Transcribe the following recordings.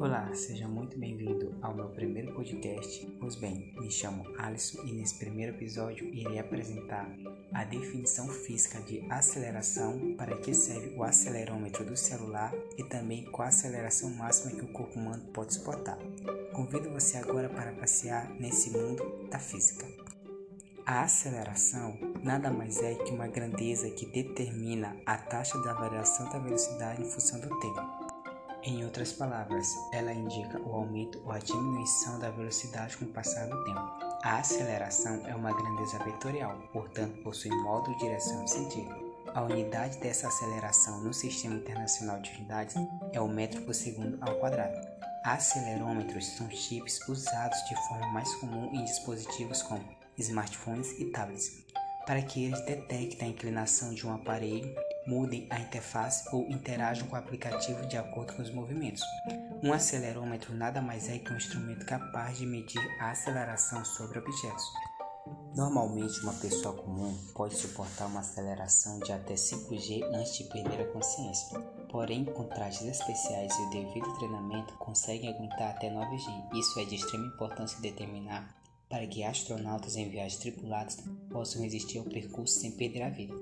Olá, seja muito bem-vindo ao meu primeiro podcast. Pois bem, me chamo Alisson e nesse primeiro episódio irei apresentar a definição física de aceleração, para que serve o acelerômetro do celular e também qual a aceleração máxima que o corpo humano pode suportar. Convido você agora para passear nesse mundo da física. A aceleração nada mais é que uma grandeza que determina a taxa da variação da velocidade em função do outras palavras, ela indica o aumento ou a diminuição da velocidade com o passar do tempo. A aceleração é uma grandeza vetorial, portanto possui modo, direção e sentido. A unidade dessa aceleração no Sistema Internacional de Unidades é o metro por segundo ao quadrado. Acelerômetros são chips usados de forma mais comum em dispositivos como smartphones e tablets, para que eles detectem a inclinação de um aparelho mudem a interface ou interajam com o aplicativo de acordo com os movimentos. Um acelerômetro nada mais é que um instrumento capaz de medir a aceleração sobre objetos. Normalmente, uma pessoa comum pode suportar uma aceleração de até 5G antes de perder a consciência. Porém, com trajes especiais e o devido treinamento, conseguem aguentar até 9G. Isso é de extrema importância determinar para que astronautas em viagens tripuladas possam resistir ao percurso sem perder a vida.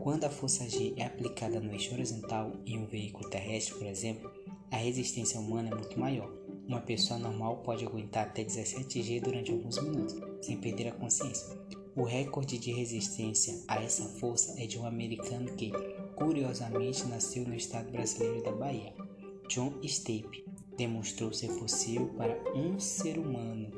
Quando a força G é aplicada no eixo horizontal em um veículo terrestre, por exemplo, a resistência humana é muito maior. Uma pessoa normal pode aguentar até 17 G durante alguns minutos, sem perder a consciência. O recorde de resistência a essa força é de um americano que, curiosamente, nasceu no estado brasileiro da Bahia. John Stape demonstrou ser possível para um ser humano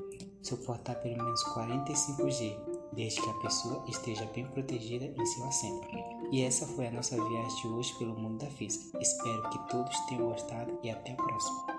suportar pelo menos 45 G, desde que a pessoa esteja bem protegida em seu assento. E essa foi a nossa viagem de hoje pelo mundo da física. Espero que todos tenham gostado e até a próxima.